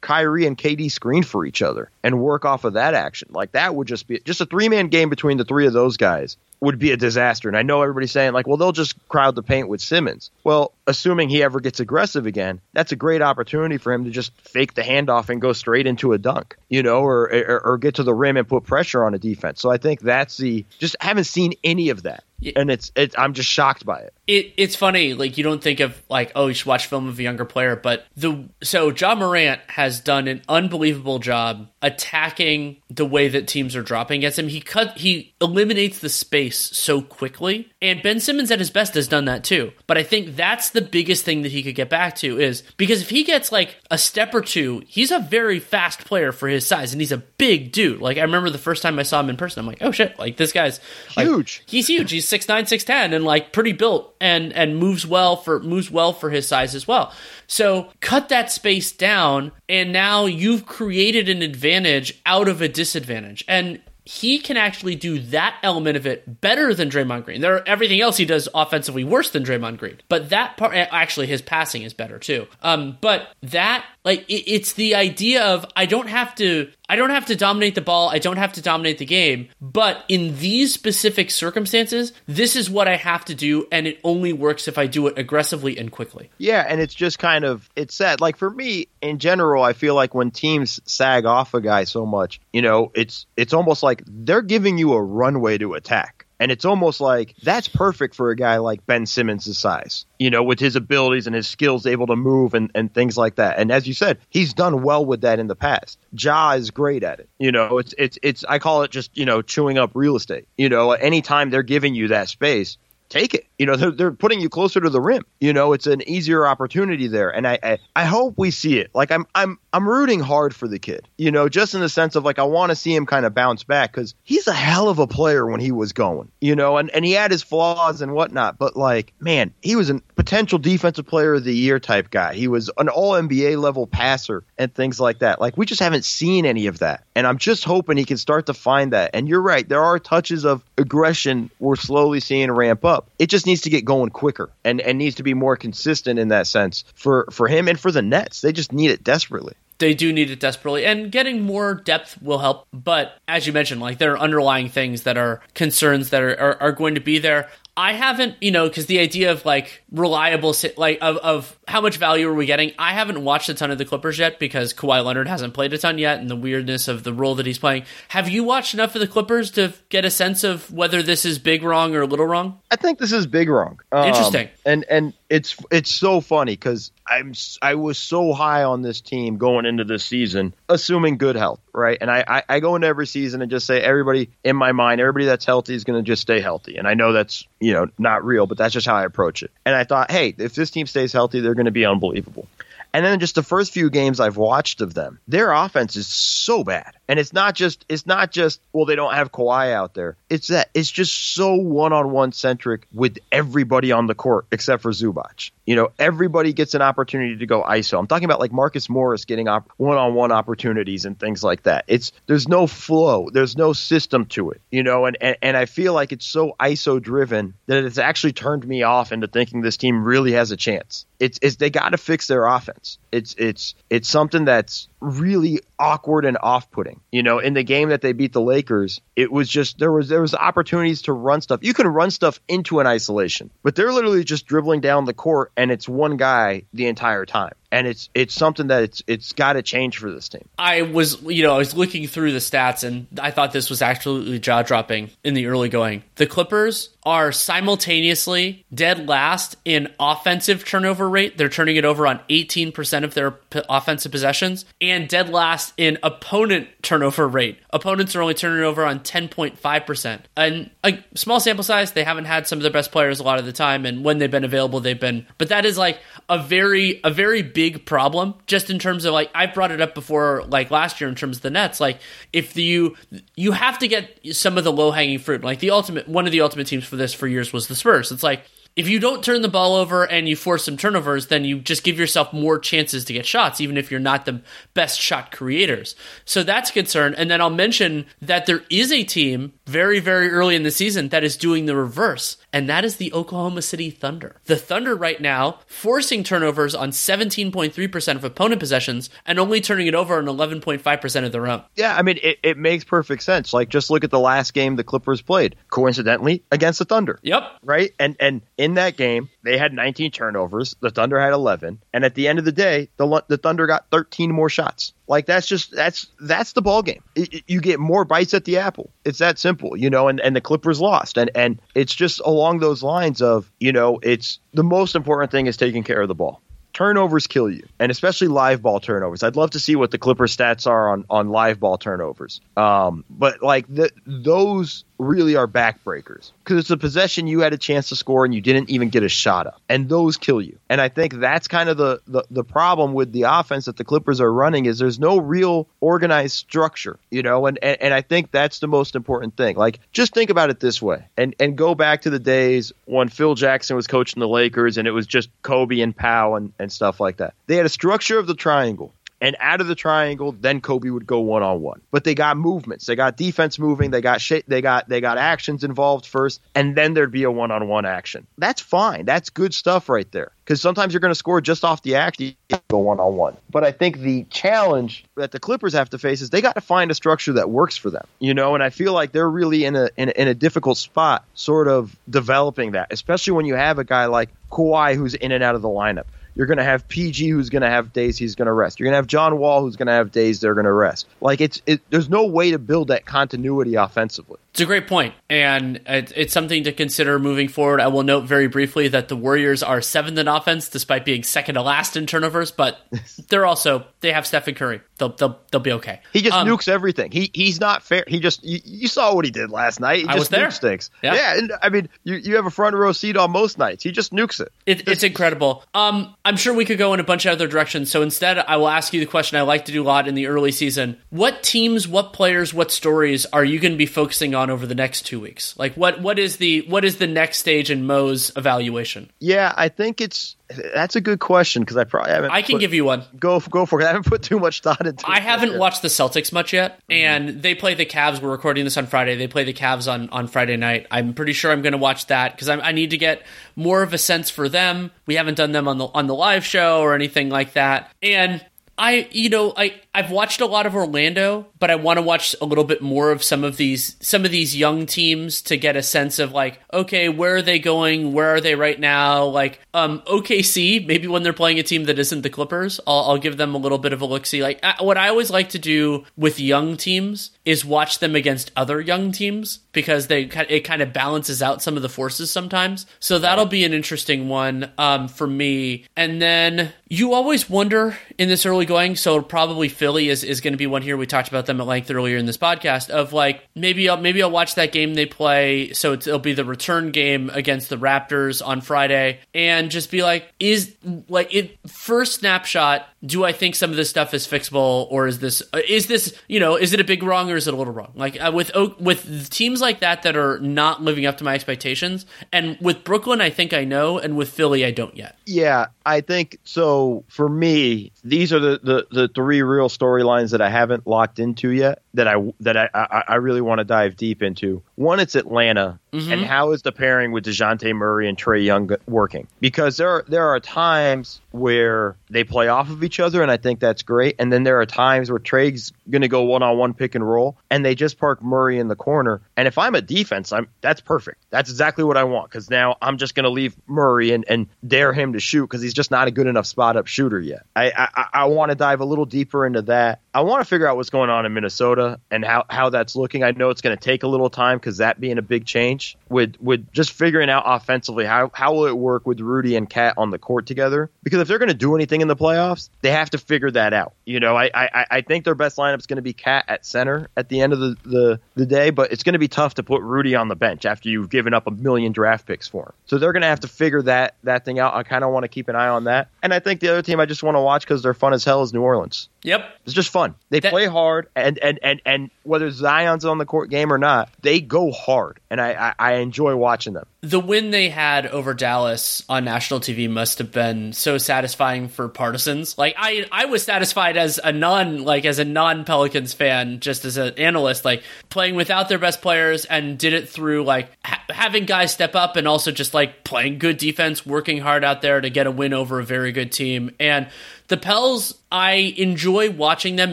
Kyrie and KD screen for each other and work off of that action. Like that would just be just a three man game between the three of those guys would be a disaster. And I know everybody's saying, like, well, they'll just crowd the paint with Simmons. Well, assuming he ever gets aggressive again, that's a great opportunity for him to just fake the handoff and go straight into a dunk, you know, or, or, or get to the rim and put pressure on a defense. So I think that's the just haven't seen any of that and it's it's I'm just shocked by it. It it's funny, like you don't think of like oh you should watch film of a younger player, but the so Ja Morant has done an unbelievable job attacking the way that teams are dropping against him. He cut he eliminates the space so quickly, and Ben Simmons at his best has done that too. But I think that's the biggest thing that he could get back to is because if he gets like a step or two, he's a very fast player for his size, and he's a big dude. Like I remember the first time I saw him in person, I'm like oh shit, like this guy's like, huge. He's huge. He's six nine, six ten, and like pretty built, and and moves well for moves well for his size as well. So cut that space down, and now you've created an advantage out of a disadvantage. And he can actually do that element of it better than Draymond Green. There, everything else he does offensively worse than Draymond Green. But that part, actually, his passing is better too. Um, but that, like, it, it's the idea of I don't have to I don't have to dominate the ball. I don't have to dominate the game. But in these specific circumstances, this is what I have to do. And it only works if I do it aggressively and quickly. Yeah. And it's just kind of, it's sad. Like for me, in general, I feel like when teams sag off a guy so much, you know, it's, it's almost like they're giving you a runway to attack. And it's almost like that's perfect for a guy like Ben Simmons' size, you know, with his abilities and his skills able to move and, and things like that. And as you said, he's done well with that in the past. Ja is great at it. You know, it's it's it's I call it just, you know, chewing up real estate. You know, anytime they're giving you that space, take it. You know, they're, they're putting you closer to the rim. You know, it's an easier opportunity there, and I, I, I hope we see it. Like I'm I'm I'm rooting hard for the kid. You know, just in the sense of like I want to see him kind of bounce back because he's a hell of a player when he was going. You know, and and he had his flaws and whatnot, but like man, he was a potential defensive player of the year type guy. He was an All NBA level passer and things like that. Like we just haven't seen any of that, and I'm just hoping he can start to find that. And you're right, there are touches of aggression we're slowly seeing ramp up. It just needs to get going quicker and, and needs to be more consistent in that sense for, for him and for the Nets. They just need it desperately. They do need it desperately and getting more depth will help. But as you mentioned like there are underlying things that are concerns that are, are, are going to be there I haven't, you know, because the idea of like reliable, like of, of how much value are we getting? I haven't watched a ton of the Clippers yet because Kawhi Leonard hasn't played a ton yet, and the weirdness of the role that he's playing. Have you watched enough of the Clippers to get a sense of whether this is big wrong or a little wrong? I think this is big wrong. Um, Interesting. And and it's it's so funny because I'm I was so high on this team going into this season, assuming good health, right? And I, I, I go into every season and just say everybody in my mind, everybody that's healthy is going to just stay healthy. And I know that's you know not real, but that's just how I approach it. And I thought, hey, if this team stays healthy, they're going to be unbelievable. And then just the first few games I've watched of them, their offense is so bad. And it's not just it's not just well they don't have Kawhi out there. It's that it's just so one on one centric with everybody on the court except for Zubac. You know, everybody gets an opportunity to go ISO. I'm talking about like Marcus Morris getting one on one opportunities and things like that. It's there's no flow, there's no system to it. You know, and, and, and I feel like it's so ISO driven that it's actually turned me off into thinking this team really has a chance. It's, it's they got to fix their offense. It's it's it's something that's really awkward and off-putting. You know, in the game that they beat the Lakers, it was just there was there was opportunities to run stuff. You can run stuff into an isolation, but they're literally just dribbling down the court and it's one guy the entire time and it's it's something that it's it's got to change for this team. I was you know I was looking through the stats and I thought this was absolutely jaw dropping in the early going. The Clippers are simultaneously dead last in offensive turnover rate. They're turning it over on 18% of their p- offensive possessions and dead last in opponent turnover rate. Opponents are only turning it over on 10.5%. And a small sample size, they haven't had some of their best players a lot of the time and when they've been available they've been but that is like a very a very big problem just in terms of like I brought it up before like last year in terms of the Nets like if you you have to get some of the low hanging fruit like the ultimate one of the ultimate teams for this for years was the Spurs it's like if you don't turn the ball over and you force some turnovers, then you just give yourself more chances to get shots, even if you're not the best shot creators. So that's a concern. And then I'll mention that there is a team very, very early in the season that is doing the reverse, and that is the Oklahoma City Thunder. The Thunder right now forcing turnovers on 17.3% of opponent possessions and only turning it over on 11.5% of their own. Yeah, I mean, it, it makes perfect sense. Like, just look at the last game the Clippers played, coincidentally, against the Thunder. Yep. Right? And and in that game, they had 19 turnovers. The Thunder had 11. And at the end of the day, the, the Thunder got 13 more shots. Like that's just that's that's the ball game. It, it, you get more bites at the apple. It's that simple, you know. And and the Clippers lost, and and it's just along those lines of you know, it's the most important thing is taking care of the ball turnovers kill you, and especially live ball turnovers. I'd love to see what the Clipper stats are on on live ball turnovers. Um, but like the, those really are backbreakers because it's a possession you had a chance to score and you didn't even get a shot up, and those kill you. And I think that's kind of the the, the problem with the offense that the Clippers are running is there's no real organized structure, you know. And, and and I think that's the most important thing. Like just think about it this way, and and go back to the days when Phil Jackson was coaching the Lakers and it was just Kobe and Pau and and stuff like that. They had a structure of the triangle. And out of the triangle, then Kobe would go one on one. But they got movements, they got defense moving, they got they got they got actions involved first, and then there'd be a one on one action. That's fine. That's good stuff right there. Because sometimes you're going to score just off the action, go one on one. But I think the challenge that the Clippers have to face is they got to find a structure that works for them. You know, and I feel like they're really in a in a, in a difficult spot, sort of developing that, especially when you have a guy like Kawhi who's in and out of the lineup. You're going to have PG who's going to have days he's going to rest. You're going to have John Wall who's going to have days they're going to rest. Like it's it, there's no way to build that continuity offensively. It's a great point, and it's something to consider moving forward. I will note very briefly that the Warriors are seventh in offense, despite being second to last in turnovers. But they're also they have Stephen Curry. They'll they'll, they'll be okay. He just um, nukes everything. He he's not fair. He just you, you saw what he did last night. He just I was there. things. Yeah. yeah, and I mean you, you have a front row seat on most nights. He just nukes it. it it's incredible. Um, I'm sure we could go in a bunch of other directions. So instead, I will ask you the question I like to do a lot in the early season: What teams, what players, what stories are you going to be focusing on over the next two weeks? weeks? Like what what is the what is the next stage in Mo's evaluation? Yeah, I think it's that's a good question because I probably haven't. I can put, give you one. Go go for it. I haven't put too much thought into. I haven't yet. watched the Celtics much yet, mm-hmm. and they play the Cavs. We're recording this on Friday. They play the Cavs on on Friday night. I'm pretty sure I'm going to watch that because I need to get more of a sense for them. We haven't done them on the on the live show or anything like that, and I, you know, I I've watched a lot of Orlando, but I want to watch a little bit more of some of these some of these young teams to get a sense of like, okay, where are they going? Where are they right now? Like, um, OKC, maybe when they're playing a team that isn't the Clippers, I'll, I'll give them a little bit of a look see. Like, I, what I always like to do with young teams is watch them against other young teams because they it kind of balances out some of the forces sometimes. So that'll be an interesting one um, for me. And then you always wonder in this early going, so probably Philly is, is going to be one here. We talked about them at length earlier in this podcast of like maybe I'll maybe I'll watch that game they play. So it'll be the return game against the Raptors on Friday, and just be like, is like it first snapshot. Do I think some of this stuff is fixable, or is this is this you know is it a big wrong or is it a little wrong? Like uh, with with teams like that that are not living up to my expectations, and with Brooklyn, I think I know, and with Philly, I don't yet. Yeah, I think so. For me, these are the the, the three real storylines that I haven't locked into yet that I that I I, I really want to dive deep into. One, it's Atlanta, mm-hmm. and how is the pairing with Dejounte Murray and Trae Young working? Because there are, there are times where they play off of each other, and I think that's great. And then there are times where Trae's going to go one on one pick and roll, and they just park Murray in the corner. And if I'm a defense, I'm that's perfect. That's exactly what I want because now I'm just going to leave Murray and, and dare him to shoot because he's just not a good enough spot up shooter yet. I I, I want to dive a little deeper into that. I want to figure out what's going on in Minnesota and how, how that's looking. I know it's going to take a little time because that being a big change with with just figuring out offensively how how will it work with Rudy and KAT on the court together because if they're going to do anything in the playoffs, they have to figure that out. You know, I I, I think their best lineup is going to be KAT at center at the end of the, the, the day, but it's going to be tough to put Rudy on the bench after you've given up a million draft picks for him. So they're going to have to figure that that thing out. I kind of want to keep an eye on that. And I think the other team I just want to watch because they're fun as hell is New Orleans. Yep. It's just fun. They That- play hard, and, and, and, and whether Zion's on the court game or not, they go hard, and I, I, I enjoy watching them. the win they had over Dallas on national TV must have been so satisfying for partisans. Like I, I was satisfied as a non, like as a non Pelicans fan, just as an analyst, like playing without their best players and did it through like ha- having guys step up and also just like playing good defense, working hard out there to get a win over a very good team. And the Pels, I enjoy watching them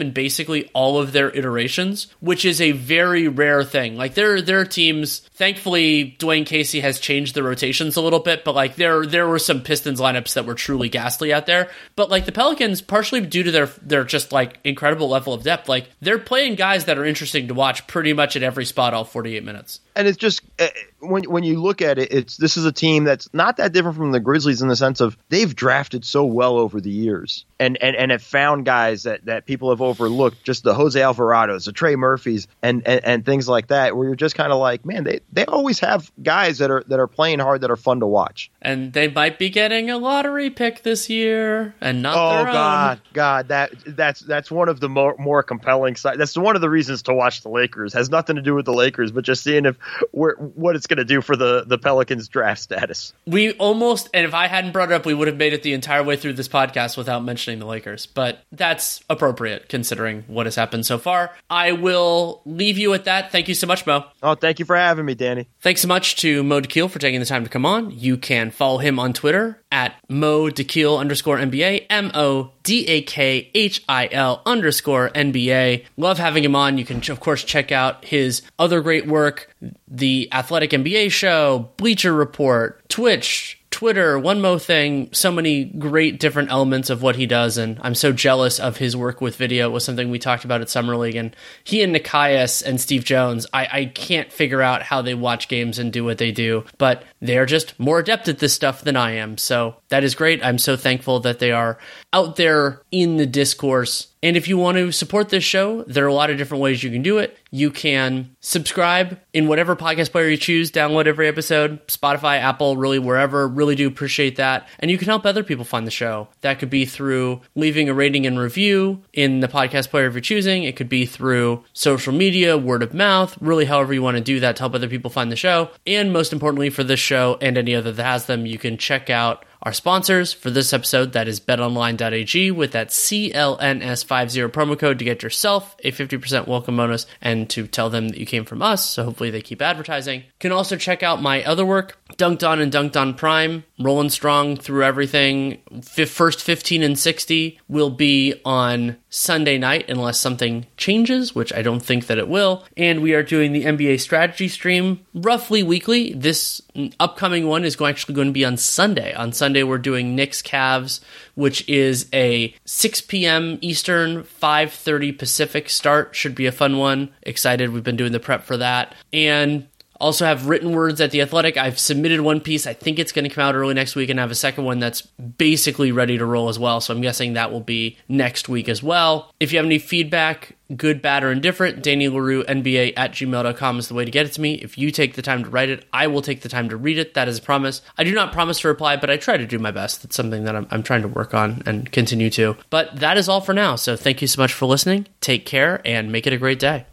in basically all of their iterations, which is a very rare thing. Like there, there are teams. Thankfully, Dwane Casey has changed the rotations a little bit, but like there, there were some Pistons lineups that were truly ghastly out there. But like the Pelicans, partially due to their their just like incredible level of depth, like they're playing guys that are interesting to watch pretty much at every spot all forty eight minutes. and it's just uh, when when you look at it, it's this is a team that's not that different from the Grizzlies in the sense of they've drafted so well over the years, and and and have found guys that that people have overlooked, just the Jose Alvarados, the Trey Murphys, and and, and things like that, where you're just kind of like, man, they they always have guys that are that are playing hard that are fun to watch. And they might be getting a lottery pick this year, and not Oh their own. God, God, that that's that's one of the more more compelling side. That's one of the reasons to watch the Lakers. Has nothing to do with the Lakers, but just seeing if where what it's going to do for the the Pelicans draft status. We almost, and if I hadn't brought it up, we would have made it the entire way through this podcast without mentioning the Lakers. But that's appropriate considering what has happened so far. I will leave you at that. Thank you so much, Mo. Oh, thank you for having me, Danny. Thanks so much to Mo Dakhil for taking the time to come on. You can follow him on Twitter at Mo Dakhil underscore NBA, M O D A K H I L underscore NBA. Love having him on. You can, of course, check out his other great work, the Athletic NBA Show, Bleacher Report, Twitch, Twitter, one mo thing, so many great different elements of what he does, and I'm so jealous of his work with video. It was something we talked about at Summer League, and he and Nekias and Steve Jones, I, I can't figure out how they watch games and do what they do, but they're just more adept at this stuff than I am. So that is great. I'm so thankful that they are out there in the discourse. And if you want to support this show, there are a lot of different ways you can do it. You can subscribe in whatever podcast player you choose, download every episode, Spotify, Apple, really wherever. Really do appreciate that. And you can help other people find the show. That could be through leaving a rating and review in the podcast player of your choosing. It could be through social media, word of mouth, really however you want to do that to help other people find the show. And most importantly for this show and any other that has them, you can check out our sponsors for this episode, that is betonline.ag, with that CLNS50 promo code to get yourself a 50% welcome bonus and to tell them that you came from us. So hopefully they keep advertising. You can also check out my other work, Dunked On and Dunked On Prime, rolling strong through everything. First 15 and 60 will be on Sunday night unless something changes, which I don't think that it will. And we are doing the NBA strategy stream roughly weekly. This upcoming one is actually going to be on Sunday. On Sunday, we're doing Knicks Cavs, which is a 6 p.m. Eastern, 5:30 Pacific start. Should be a fun one. Excited. We've been doing the prep for that. And also have written words at the Athletic. I've submitted one piece. I think it's going to come out early next week, and I have a second one that's basically ready to roll as well. So I'm guessing that will be next week as well. If you have any feedback, good, bad, or indifferent, Danny Leroux, NBA at gmail.com is the way to get it to me. If you take the time to write it, I will take the time to read it. That is a promise. I do not promise to reply, but I try to do my best. It's something that I'm, I'm trying to work on and continue to. But that is all for now. So thank you so much for listening. Take care and make it a great day.